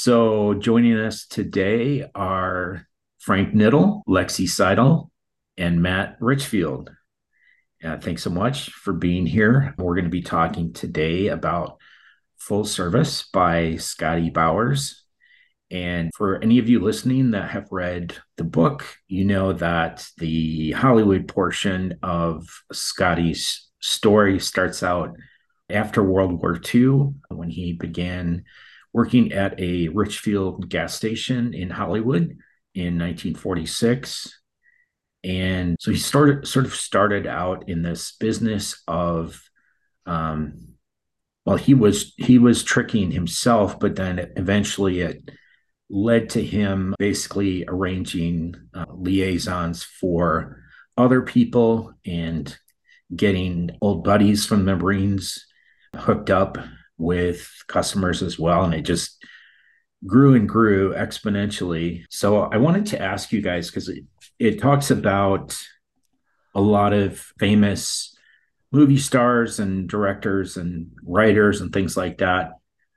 So, joining us today are Frank Niddle, Lexi Seidel, and Matt Richfield. Uh, thanks so much for being here. We're going to be talking today about Full Service by Scotty Bowers. And for any of you listening that have read the book, you know that the Hollywood portion of Scotty's story starts out after World War II when he began working at a Richfield gas station in Hollywood in 1946. And so he started sort of started out in this business of um, well, he was he was tricking himself, but then eventually it led to him basically arranging uh, liaisons for other people and getting old buddies from the Marines hooked up with customers as well. And it just grew and grew exponentially. So I wanted to ask you guys because it, it talks about a lot of famous movie stars and directors and writers and things like that.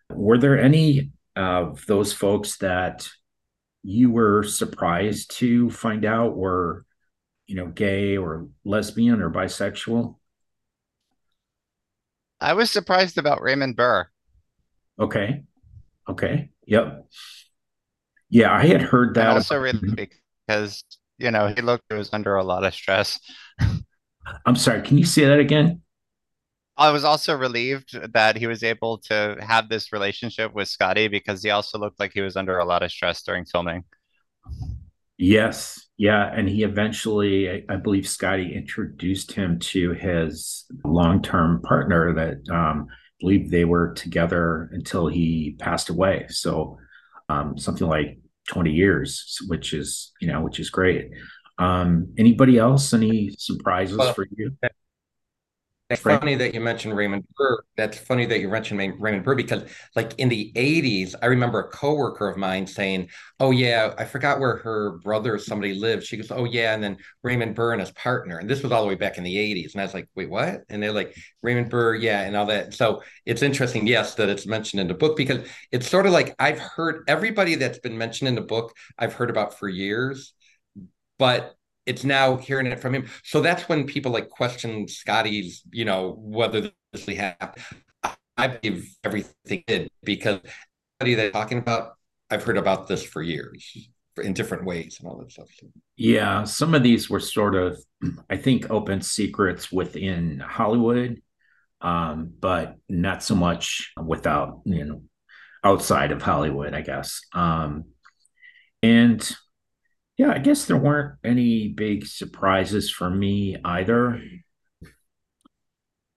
Were there any of those folks that you were surprised to find out were, you know, gay or lesbian or bisexual? I was surprised about Raymond Burr. Okay. Okay. Yep. Yeah, I had heard that. And also really because, you know, he looked he was under a lot of stress. I'm sorry, can you say that again? I was also relieved that he was able to have this relationship with Scotty because he also looked like he was under a lot of stress during filming. Yes. Yeah. And he eventually, I, I believe Scotty introduced him to his long term partner that um, I believe they were together until he passed away. So um, something like 20 years, which is, you know, which is great. Um, anybody else? Any surprises well, for you? It's funny that you mentioned Raymond Burr. That's funny that you mentioned Raymond Burr because, like in the '80s, I remember a coworker of mine saying, "Oh yeah, I forgot where her brother or somebody lived." She goes, "Oh yeah," and then Raymond Burr and his partner, and this was all the way back in the '80s. And I was like, "Wait, what?" And they're like, "Raymond Burr, yeah," and all that. So it's interesting, yes, that it's mentioned in the book because it's sort of like I've heard everybody that's been mentioned in the book. I've heard about for years, but it's now hearing it from him. So that's when people like question Scotty's, you know, whether this really happened. I believe everything did because somebody they're talking about, I've heard about this for years in different ways and all that stuff. Yeah, some of these were sort of, I think, open secrets within Hollywood, um, but not so much without, you know, outside of Hollywood, I guess. Um, and yeah, I guess there weren't any big surprises for me either.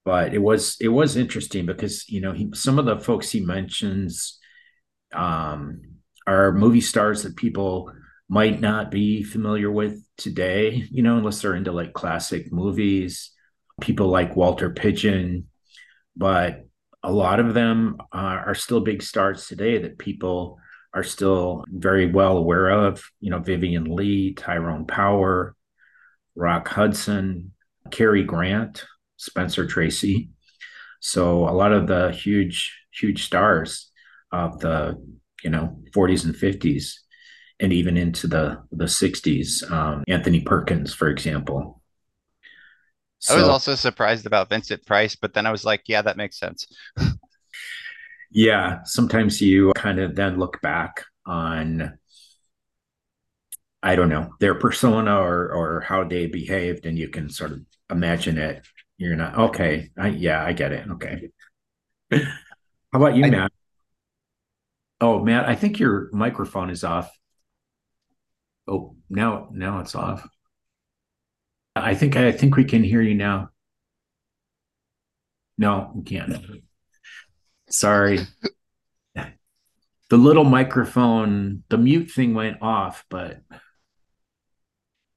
But it was it was interesting because you know he, some of the folks he mentions um, are movie stars that people might not be familiar with today. You know, unless they're into like classic movies. People like Walter Pidgeon, but a lot of them uh, are still big stars today that people are still very well aware of. You know, Vivien Leigh, Tyrone Power, Rock Hudson, Cary Grant, Spencer Tracy. So a lot of the huge, huge stars of the you know 40s and 50s, and even into the the 60s. Um, Anthony Perkins, for example. So, I was also surprised about Vincent Price, but then I was like, yeah, that makes sense. yeah, sometimes you kind of then look back on I don't know their persona or or how they behaved, and you can sort of imagine it. You're not okay. I, yeah, I get it. Okay. How about you, I, Matt? Oh, Matt, I think your microphone is off. Oh, now now it's off. I think I think we can hear you now. No, we can't. Sorry. The little microphone, the mute thing went off, but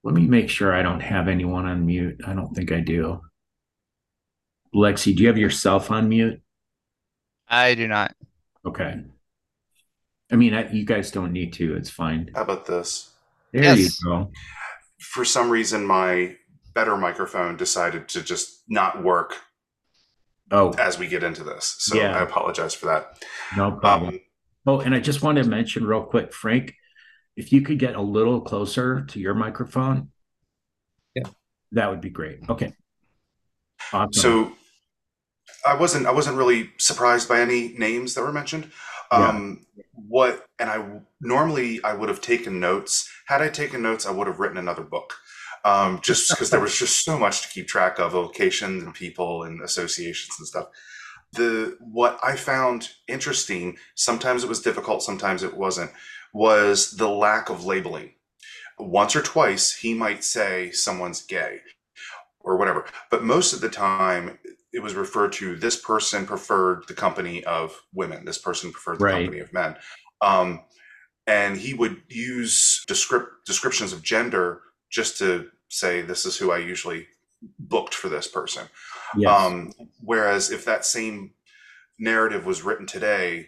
let me make sure I don't have anyone on mute. I don't think I do. Lexi, do you have yourself on mute? I do not. Okay. I mean, I, you guys don't need to. It's fine. How about this? There yes. you go. For some reason, my better microphone decided to just not work oh as we get into this so yeah. i apologize for that no problem um, Oh, and I just want to mention real quick, Frank, if you could get a little closer to your microphone, yeah, that would be great. Okay. Awesome. So I wasn't I wasn't really surprised by any names that were mentioned. Um, yeah. What and I normally I would have taken notes. Had I taken notes, I would have written another book. Um, just because there was just so much to keep track of, locations and people and associations and stuff. The what I found interesting, sometimes it was difficult, sometimes it wasn't, was the lack of labeling. Once or twice, he might say someone's gay or whatever, but most of the time, it was referred to this person preferred the company of women this person preferred the right. company of men um, and he would use descript- descriptions of gender just to say this is who i usually booked for this person yes. um, whereas if that same narrative was written today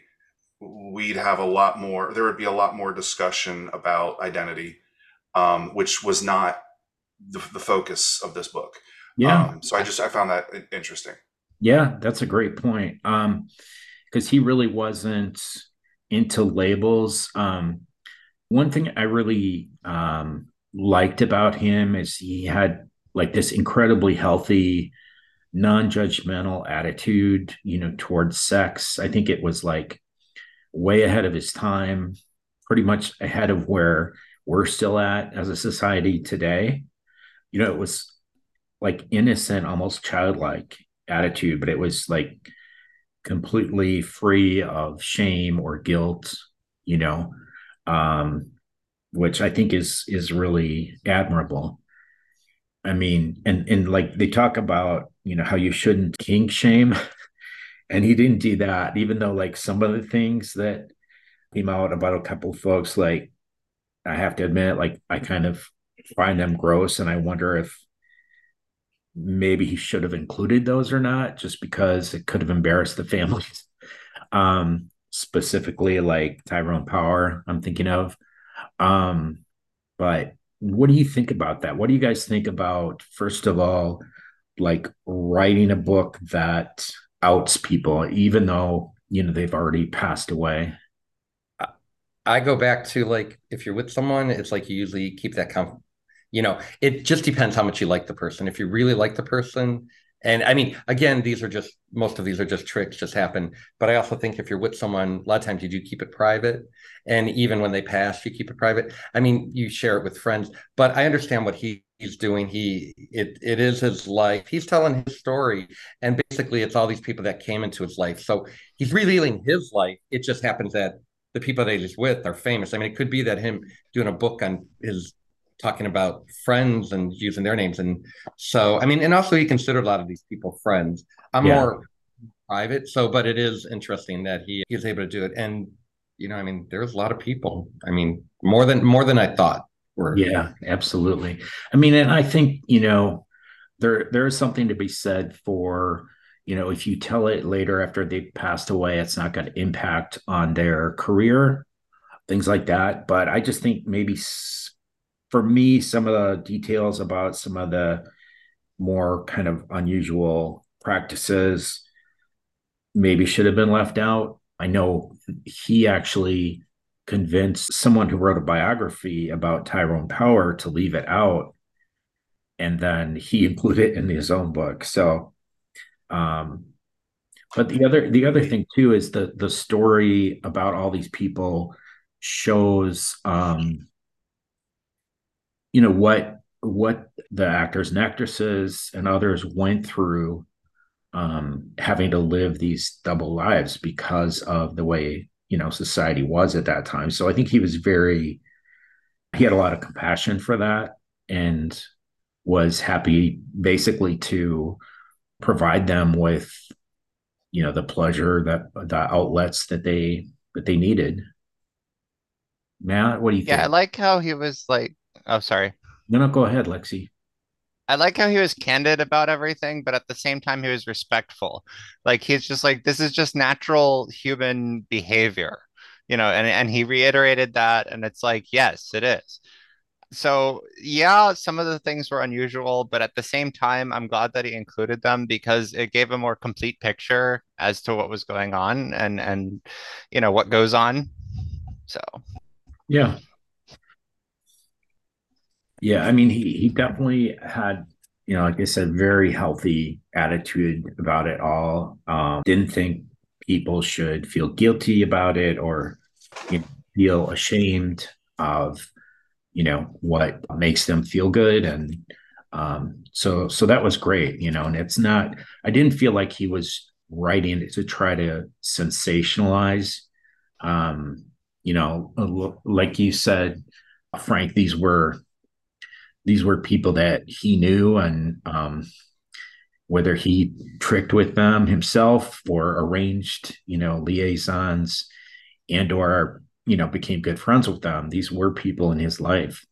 we'd have a lot more there would be a lot more discussion about identity um, which was not the, the focus of this book yeah. Um, so I just I found that interesting. Yeah, that's a great point. Um, because he really wasn't into labels. Um, one thing I really um liked about him is he had like this incredibly healthy, non-judgmental attitude, you know, towards sex. I think it was like way ahead of his time, pretty much ahead of where we're still at as a society today. You know, it was like innocent, almost childlike attitude, but it was like completely free of shame or guilt, you know, um, which I think is is really admirable. I mean, and and like they talk about, you know, how you shouldn't kink shame, and he didn't do that, even though like some of the things that came out about a couple folks, like I have to admit, like I kind of find them gross, and I wonder if maybe he should have included those or not, just because it could have embarrassed the families. Um, specifically like Tyrone Power, I'm thinking of. Um, but what do you think about that? What do you guys think about, first of all, like writing a book that outs people, even though, you know, they've already passed away? I go back to like if you're with someone, it's like you usually keep that com- you know it just depends how much you like the person if you really like the person and i mean again these are just most of these are just tricks just happen. But i also think if you're with someone a lot of times you do keep it private. And even when they pass you keep it private. I mean you share it with friends. But i understand what he, he's doing. He it it is his life. He's telling his story. And basically it's all these people that came into his life. So he's revealing his life. It just happens that the people that he's with are famous. I mean it could be that him doing a book on his talking about friends and using their names. And so, I mean, and also he considered a lot of these people friends. I'm yeah. more private, so but it is interesting that he is able to do it. And you know, I mean, there's a lot of people. I mean, more than more than I thought. Were. Yeah, absolutely. I mean, and I think you know, there there is something to be said for you know if you tell it later after they've passed away it's not going to impact on their career things like that but i just think maybe for me, some of the details about some of the more kind of unusual practices maybe should have been left out. I know he actually convinced someone who wrote a biography about Tyrone Power to leave it out. And then he included it in his own book. So, um, but the other the other thing too is the the story about all these people shows um you know what what the actors and actresses and others went through um, having to live these double lives because of the way you know society was at that time. So I think he was very he had a lot of compassion for that and was happy basically to provide them with you know the pleasure that the outlets that they that they needed. Matt, what do you think? Yeah, I like how he was like Oh, sorry. No, no, go ahead, Lexi. I like how he was candid about everything, but at the same time, he was respectful. Like he's just like, this is just natural human behavior, you know, and, and he reiterated that. And it's like, yes, it is. so yeah, some of the things were unusual, but at the same time, I'm glad that he included them because it gave a more complete picture as to what was going on and and you know what goes on. So yeah. Yeah, I mean he he definitely had you know, like I said, very healthy attitude about it all. Um, didn't think people should feel guilty about it or you know, feel ashamed of, you know, what makes them feel good. And um, so, so that was great, you know, and it's not, I didn't feel like he was writing to try to sensationalize, um, you know, like you said, Frank, these were these were people that he knew and um, whether he tricked with them himself or arranged you know liaisons and or you know became good friends with them these were people in his life.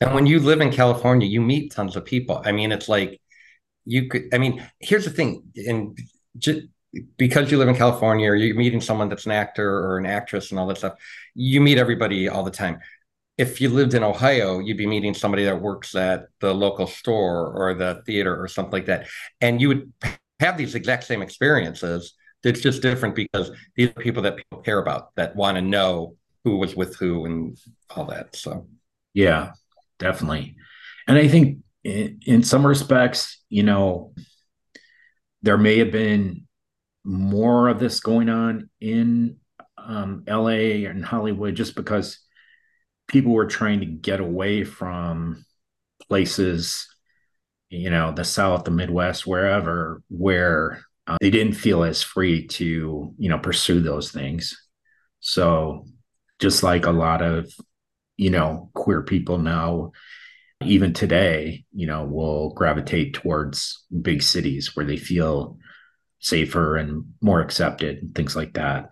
And when you live in california you meet tons of people. I mean it's like you could i mean here's the thing and just because you live in california or you're meeting someone that's an actor or an actress and all that stuff you meet everybody all the time if you lived in Ohio, you'd be meeting somebody that works at the local store or the theater or something like that. And you would have these exact same experiences. It's just different because these are people that people care about that want to know who was with who and all that. So, yeah, definitely. And I think in, in some respects, you know, there may have been more of this going on in um, LA and Hollywood just because people were trying to get away from places, you know, the South, the Midwest, wherever, where uh, they didn't feel as free to, you know, pursue those things. So, just like a lot of, you know, queer people now, even today, you know, will gravitate towards big cities where they feel safer and more accepted, and things like that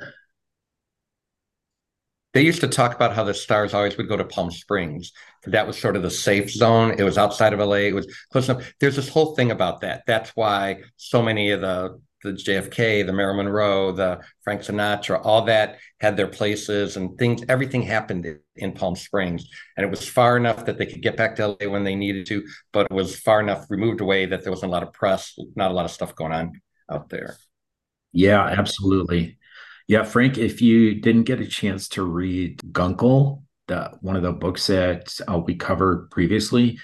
they used to talk about how the stars always would go to Palm Springs. That was sort of the safe zone. It was outside of LA. It was close enough. There's this whole thing about that. That's why so many of the the JFK, the Marilyn Monroe, the Frank Sinatra, all that had their places and things. Everything happened in Palm Springs, and it was far enough that they could get back to LA when they needed to, but it was far enough removed away that there wasn't a lot of press, not a lot of stuff going on out there. Yeah, absolutely. Yeah, Frank, if you didn't get a chance to read Gunkel, the one of the books that uh, we covered previously,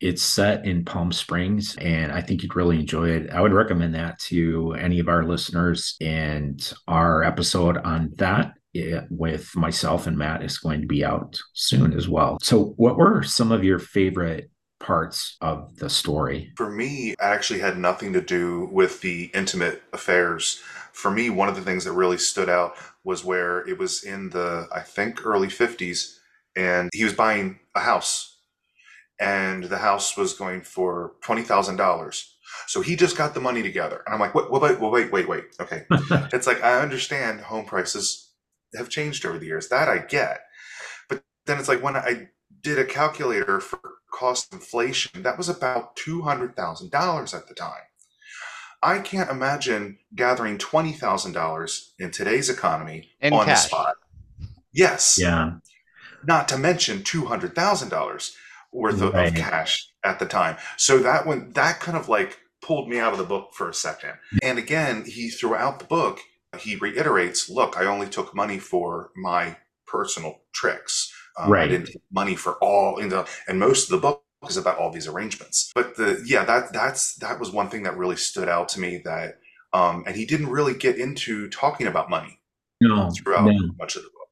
it's set in Palm Springs, and I think you'd really enjoy it. I would recommend that to any of our listeners. And our episode on that eh, with myself and Matt is going to be out soon as well. So, what were some of your favorite parts of the story? For me, it actually had nothing to do with the intimate affairs for me, one of the things that really stood out was where it was in the, I think, early 50s, and he was buying a house, and the house was going for $20,000. So he just got the money together. And I'm like, wait, wait, wait, wait, wait. Okay. it's like, I understand home prices have changed over the years. That I get. But then it's like when I did a calculator for cost inflation, that was about $200,000 at the time. I can't imagine gathering twenty thousand dollars in today's economy in on cash. the spot. Yes. Yeah. Not to mention two hundred thousand dollars worth of, right. of cash at the time. So that one that kind of like pulled me out of the book for a second. And again, he throughout the book he reiterates, "Look, I only took money for my personal tricks. Um, right. I didn't take money for all." in the, and most of the book is about all these arrangements. But the yeah, that that's that was one thing that really stood out to me that um and he didn't really get into talking about money no, throughout no. much of the book.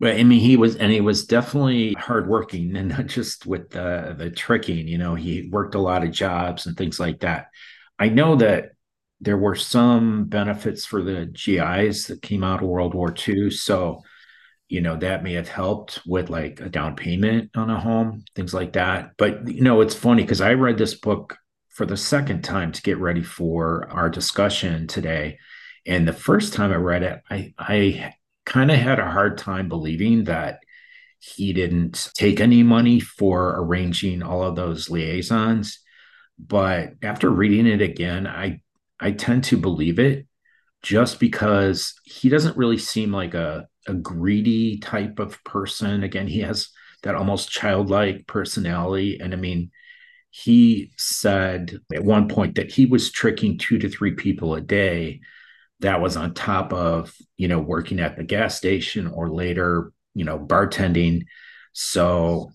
But I mean, he was, and he was definitely hardworking, and not just with the the tricking. You know, he worked a lot of jobs and things like that. I know that there were some benefits for the GIs that came out of World War II, so you know that may have helped with like a down payment on a home things like that. But you know it's funny because i read this book for the second time to get ready for our discussion today. And the first time i read it i i kind of had a hard time believing that he didn't take any money for arranging all of those liaisons. But after reading it again i i tend to believe it just because he doesn't really seem like a a greedy type of person. Again, he has that almost childlike personality. And I mean, he said at one point that he was tricking two to three people a day. That was on top of, you know, working at the gas station or later, you know, bartending. So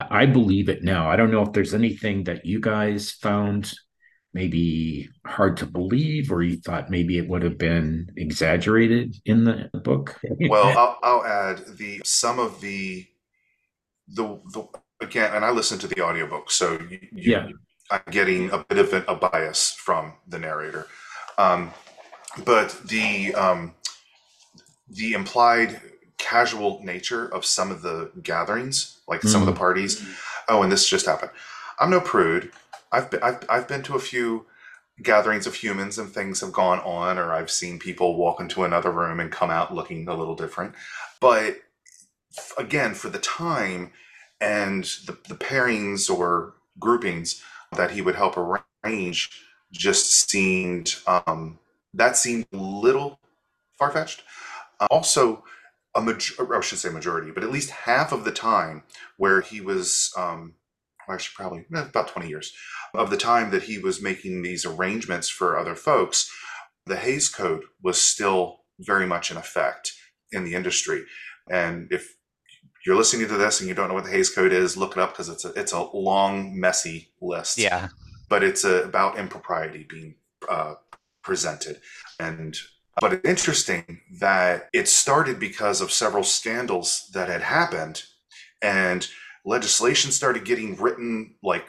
I believe it now. I don't know if there's anything that you guys found maybe hard to believe or you thought maybe it would have been exaggerated in the book well I'll, I'll, add the some of the the the again and i listened to the audiobook so you, you, yeah i'm getting a bit of a, a bias from the narrator um, but the um, the implied casual nature of some of the gatherings like mm. some of the mm. parties oh and this just happened i'm no prude I've been, I've, I've been to a few gatherings of humans and things have gone on, or I've seen people walk into another room and come out looking a little different. But again, for the time and the, the pairings or groupings that he would help arrange just seemed, um, that seemed a little far fetched. Uh, also, a major, I should say majority, but at least half of the time where he was, um, actually probably eh, about 20 years, of the time that he was making these arrangements for other folks, the Hays Code was still very much in effect in the industry. And if you're listening to this and you don't know what the Hays Code is, look it up because it's a it's a long, messy list. Yeah. But it's a, about impropriety being uh, presented, and but it's interesting that it started because of several scandals that had happened, and legislation started getting written like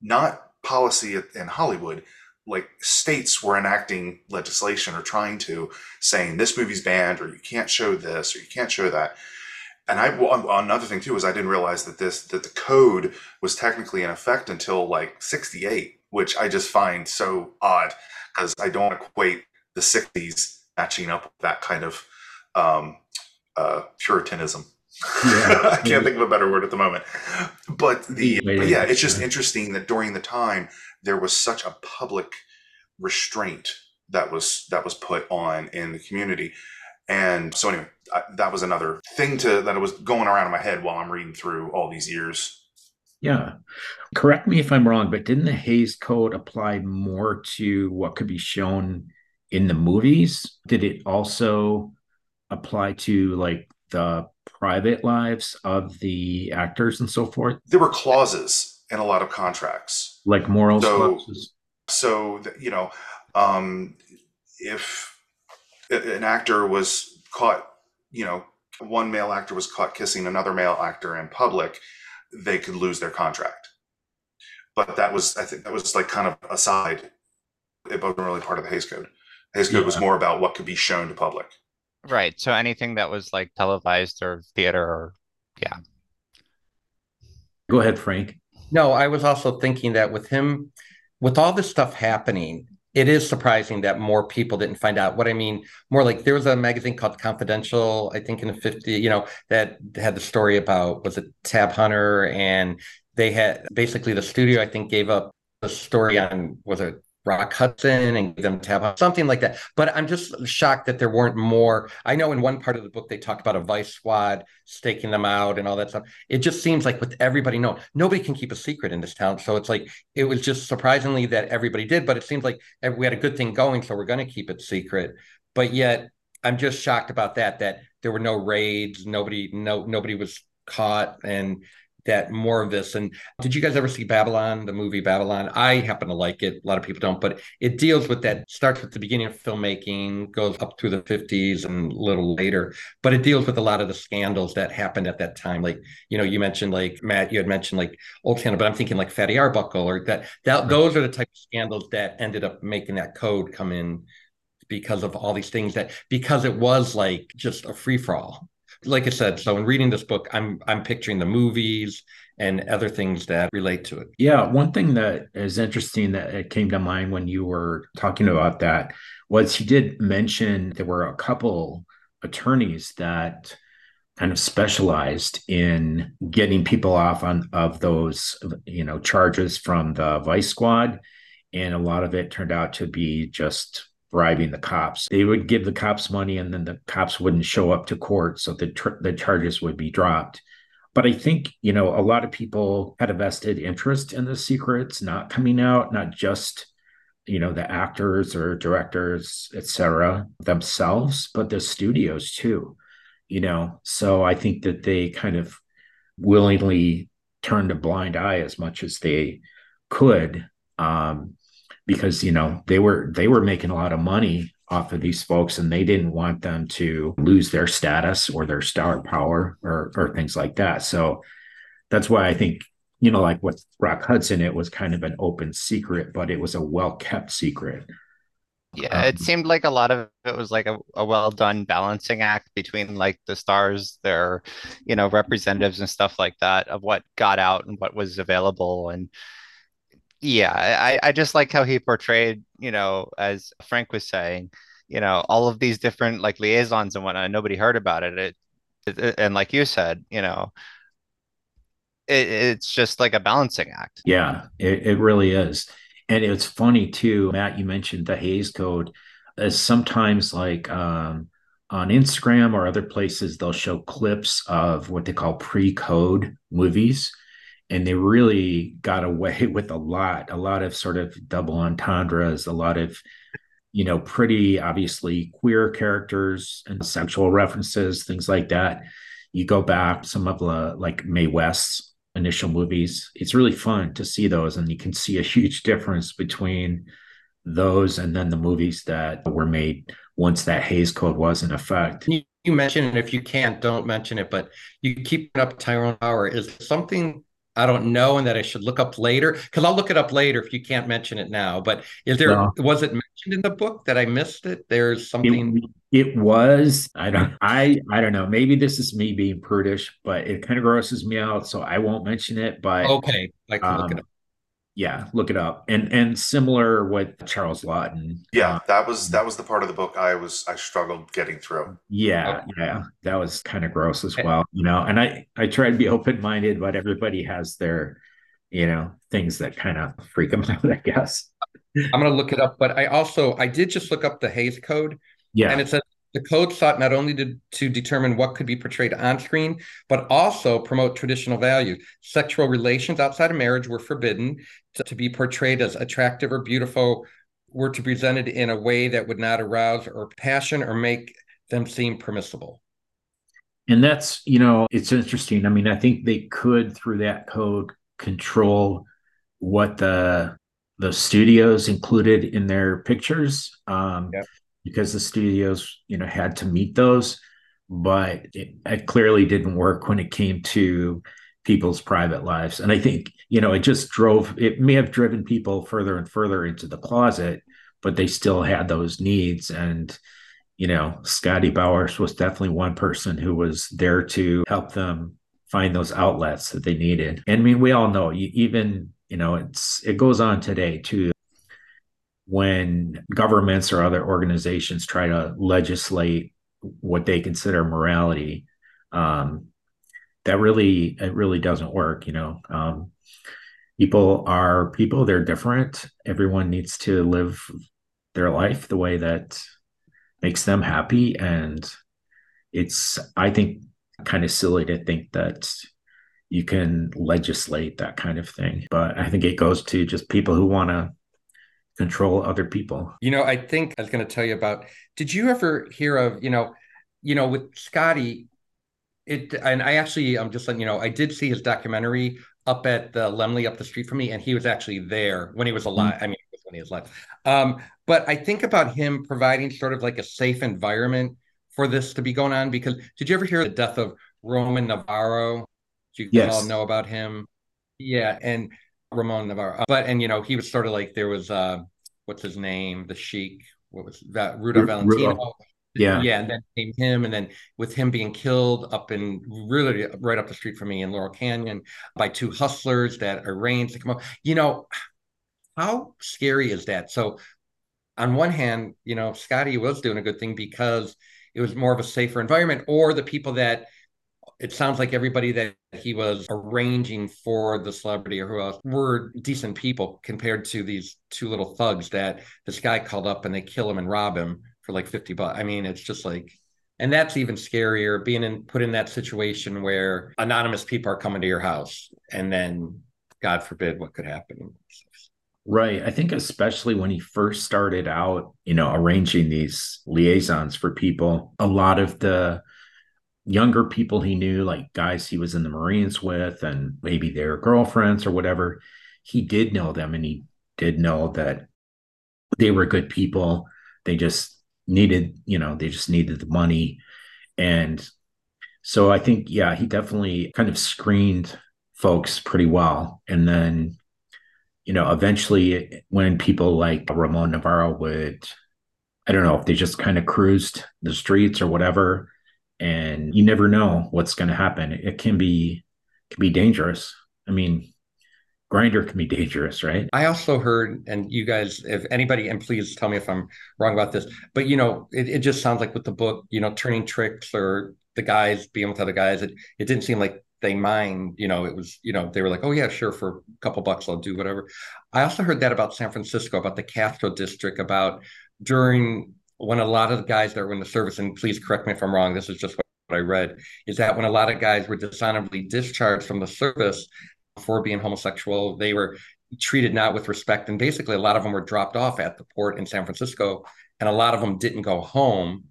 not policy in Hollywood, like states were enacting legislation or trying to, saying this movie's banned or you can't show this or you can't show that. And I another thing too is I didn't realize that this that the code was technically in effect until like '68, which I just find so odd because I don't equate the '60s matching up with that kind of um, uh, puritanism. Yeah. I can't think of a better word at the moment. But the but yeah, it's just interesting that during the time there was such a public restraint that was that was put on in the community. And so anyway, I, that was another thing to that was going around in my head while I'm reading through all these years. Yeah. Correct me if I'm wrong, but didn't the Hays Code apply more to what could be shown in the movies? Did it also apply to like the private lives of the actors and so forth? There were clauses in a lot of contracts, like moral so, clauses. So you know, um, if an actor was caught, you know, one male actor was caught kissing another male actor in public, they could lose their contract. But that was, I think, that was like kind of aside. It wasn't really part of the Hays Code. Hays Code yeah. was more about what could be shown to public. Right. So anything that was like televised or theater or yeah. Go ahead, Frank. No, I was also thinking that with him, with all this stuff happening, it is surprising that more people didn't find out. What I mean, more like there was a magazine called Confidential, I think in the 50, you know, that had the story about was it Tab Hunter and they had basically the studio, I think, gave up the story on was it Rock Hudson and give them tab something like that. But I'm just shocked that there weren't more. I know in one part of the book they talked about a vice squad staking them out and all that stuff. It just seems like with everybody know nobody can keep a secret in this town. So it's like it was just surprisingly that everybody did, but it seems like we had a good thing going, so we're going to keep it secret. But yet I'm just shocked about that. That there were no raids, nobody, no nobody was caught, and that more of this. And did you guys ever see Babylon, the movie Babylon? I happen to like it. A lot of people don't, but it deals with that, starts with the beginning of filmmaking, goes up through the 50s and a little later, but it deals with a lot of the scandals that happened at that time. Like, you know, you mentioned like Matt, you had mentioned like Old Scandal, but I'm thinking like Fatty Arbuckle or that, that those are the type of scandals that ended up making that code come in because of all these things that because it was like just a free for all like I said, so in reading this book, I'm I'm picturing the movies and other things that relate to it. Yeah, one thing that is interesting that it came to mind when you were talking about that was you did mention there were a couple attorneys that kind of specialized in getting people off on of those you know charges from the vice squad and a lot of it turned out to be just bribing the cops. They would give the cops money and then the cops wouldn't show up to court. So the, tr- the charges would be dropped. but I think, you know, a lot of people had a vested interest in the secrets not coming out, not just, you know, the actors or directors, etc., themselves, but the studios too, you know. So I think that they kind of willingly turned a blind eye as much as they could um, because you know they were they were making a lot of money off of these folks and they didn't want them to lose their status or their star power or or things like that so that's why i think you know like with rock hudson it was kind of an open secret but it was a well kept secret yeah, um, it seemed like a lot of it was like a, a well done balancing act between like the stars, their, you know, representatives and stuff like that of what got out and what was available. And yeah, I, I just like how he portrayed, you know, as Frank was saying, you know, all of these different like liaisons and whatnot. Nobody heard about it. It, it and like you said, you know, it, it's just like a balancing act. Yeah, it, it really is. And it's funny too, Matt, you mentioned the Hays Code. As sometimes like um, on Instagram or other places, they'll show clips of what they call pre-code movies. And they really got away with a lot, a lot of sort of double entendres, a lot of, you know, pretty obviously queer characters and sexual references, things like that. You go back, some of the like Mae West's initial movies. It's really fun to see those, and you can see a huge difference between those and then the movies that were made once that Hays Code was in effect. You, mentioned it. If you can't, don't mention it. But you keep it up Tyrone Power. Is something I don't know and that I should look up later? Because I'll look it up later if you can't mention it now. But is there no. was it mentioned in the book that I missed it? There's something it, it, was. I don't I I don't know. Maybe this is me being prudish, but it kind of grosses me out, so I won't mention it. But okay, I can um, look it um, up yeah look it up. And and similar with Charles Laughton. Yeah um, that was that was the part of the book i was i struggled getting through. Yeah okay. yeah that was kind of gross as eh. well you know and i i try to be open-minded but everybody has their you know things that kind of freak them out i guess. I'm going to look it up but i also i did just look up the Hays code yeah. and it says the code sought not only to, to determine what could be portrayed on screen, but also promote traditional values. Sexual relations outside of marriage were forbidden to, to be portrayed as attractive or beautiful, were to be presented in a way that would not arouse or passion or make them seem permissible. And that's, you know, it's interesting. I mean, I think they could, through that code, control what the the studios included in their pictures. Um, yep because the studios, you know, had to meet those. But it, it clearly didn't work when it came to people's private lives. And I think, you know, it just drove, it may have driven people further and further into the closet, but they still had those needs. And, you know, Scotty Bowers was definitely one person who was there to help them find those outlets that they needed. And I mean, we all know, even, you know, it's, it goes on today too when governments or other organizations try to legislate what they consider morality um, that really it really doesn't work you know? Um, people are people they're different. Everyone needs to live their life the way that makes them happy. And it's i think kind of silly to think that you can legislate that kind of thing. But i think it goes to just people who want to control other people. You know, I think I was going to tell you about. Did you ever hear of you know, you know, with Scotty? It and I actually, I'm just letting you know, I did see his documentary up at the Laemmle up the street from me, and he was actually there when he was alive. Mm-hmm. I mean, when he was alive. Um, but I think about him providing sort of like a safe environment for this to be going on. Because did you ever hear the death of Roman Novarro? Do you yes. all know about him? Yeah, and Ramon Novarro. Uh, but and you know, he was sort of like there was uh what's his name, the Sheik, what was that Rudo R- Valentino. Yeah. Yeah. And then came him, and then with him being killed up in really right up the street from me in Laurel Canyon by two hustlers that arranged to come up. You know, how scary is that? So on one hand, you know, Scotty was doing a good thing because it was more of a safer environment, or the people that it sounds like everybody that he was arranging for the celebrity or who else were decent people compared to these two little thugs that this guy called up and they kill him and rob him for like 50 bucks. I mean, it's just like and that's even scarier being in put in that situation where anonymous people are coming to your house and then god forbid what could happen right i think especially when he first started out you know arranging these liaisons for people a lot of the younger people he knew like guys he was in the marines with and maybe their girlfriends or whatever he did know them and he did know that they were good people they just needed, you know, they just needed the money. And so I think, yeah, he definitely kind of screened folks pretty well. And then, you know, eventually when people like Ramon Novarro would, I don't know if they just kind of cruised the streets or whatever, and you never know what's going to happen. It can be, can be dangerous. I mean, Grindr can be dangerous, right? I also heard, and you guys, if anybody, and please tell me if I'm wrong about this, but you know, it, it just sounds like with the book, you know, turning tricks or the guys being with other guys, it, it didn't seem like they mind, you know, it was, you know, they were like, oh yeah, sure, for a couple bucks, I'll do whatever. I also heard that about San Francisco, about the Castro district, about during when a lot of the guys that were in the service, and please correct me if I'm wrong, this is just what I read, is that when a lot of guys were dishonorably discharged from the service, for being homosexual. They were treated not with respect. And basically, a lot of them were dropped off at the port in San Francisco, and a lot of them didn't go home.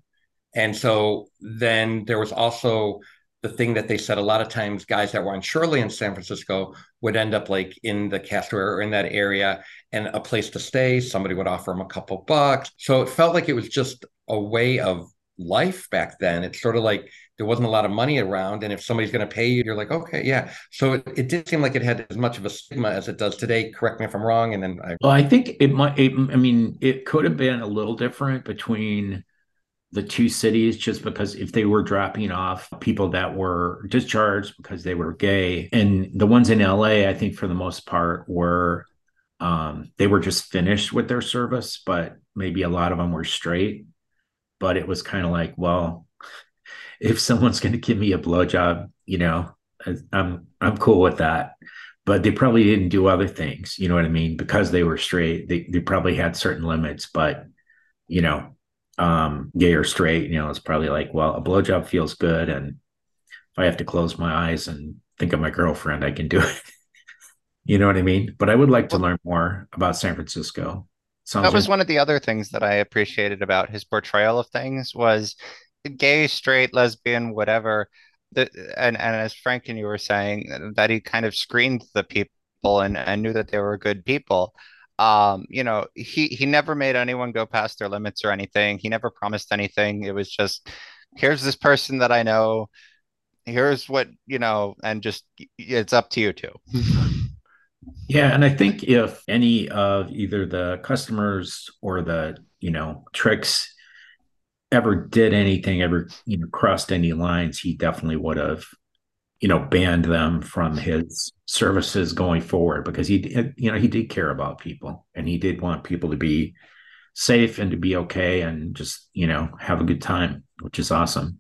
And so then there was also the thing that they said a lot of times guys that were on Shirley in San Francisco would end up like in the Castro or in that area and a place to stay. Somebody would offer them a couple bucks. So it felt like it was just a way of life back then. It's sort of like there wasn't a lot of money around and if somebody's going to pay you you're like okay yeah so it, it did seem like it had as much of a stigma as it does today correct me if i'm wrong and then I... well i think it might it, i mean it could have been a little different between the two cities just because if they were dropping off people that were discharged because they were gay and the ones in la i think for the most part were um, they were just finished with their service but maybe a lot of them were straight but it was kind of like well if someone's going to give me a blowjob, you know, I'm I'm cool with that. But they probably didn't do other things, you know what I mean? Because they were straight, they they probably had certain limits. But you know, um, gay or straight, you know, it's probably like, well, a blowjob feels good, and if I have to close my eyes and think of my girlfriend, I can do it. you know what I mean? But I would like to learn more about San Francisco. Sounds that was like- one of the other things that I appreciated about his portrayal of things was gay, straight, lesbian, whatever. The, and and as Frank and you were saying, that he kind of screened the people and, and knew that they were good people. Um, you know, he he never made anyone go past their limits or anything. He never promised anything. It was just, here's this person that I know. Here's what you know, and just it's up to you too. Yeah, and I think if any of either the customers or the you know tricks ever did anything, ever you know crossed any lines, he definitely would have you know banned them from his services going forward because he uh, you know he did care about people and he did want people to be safe and to be okay and just you know have a good time which is awesome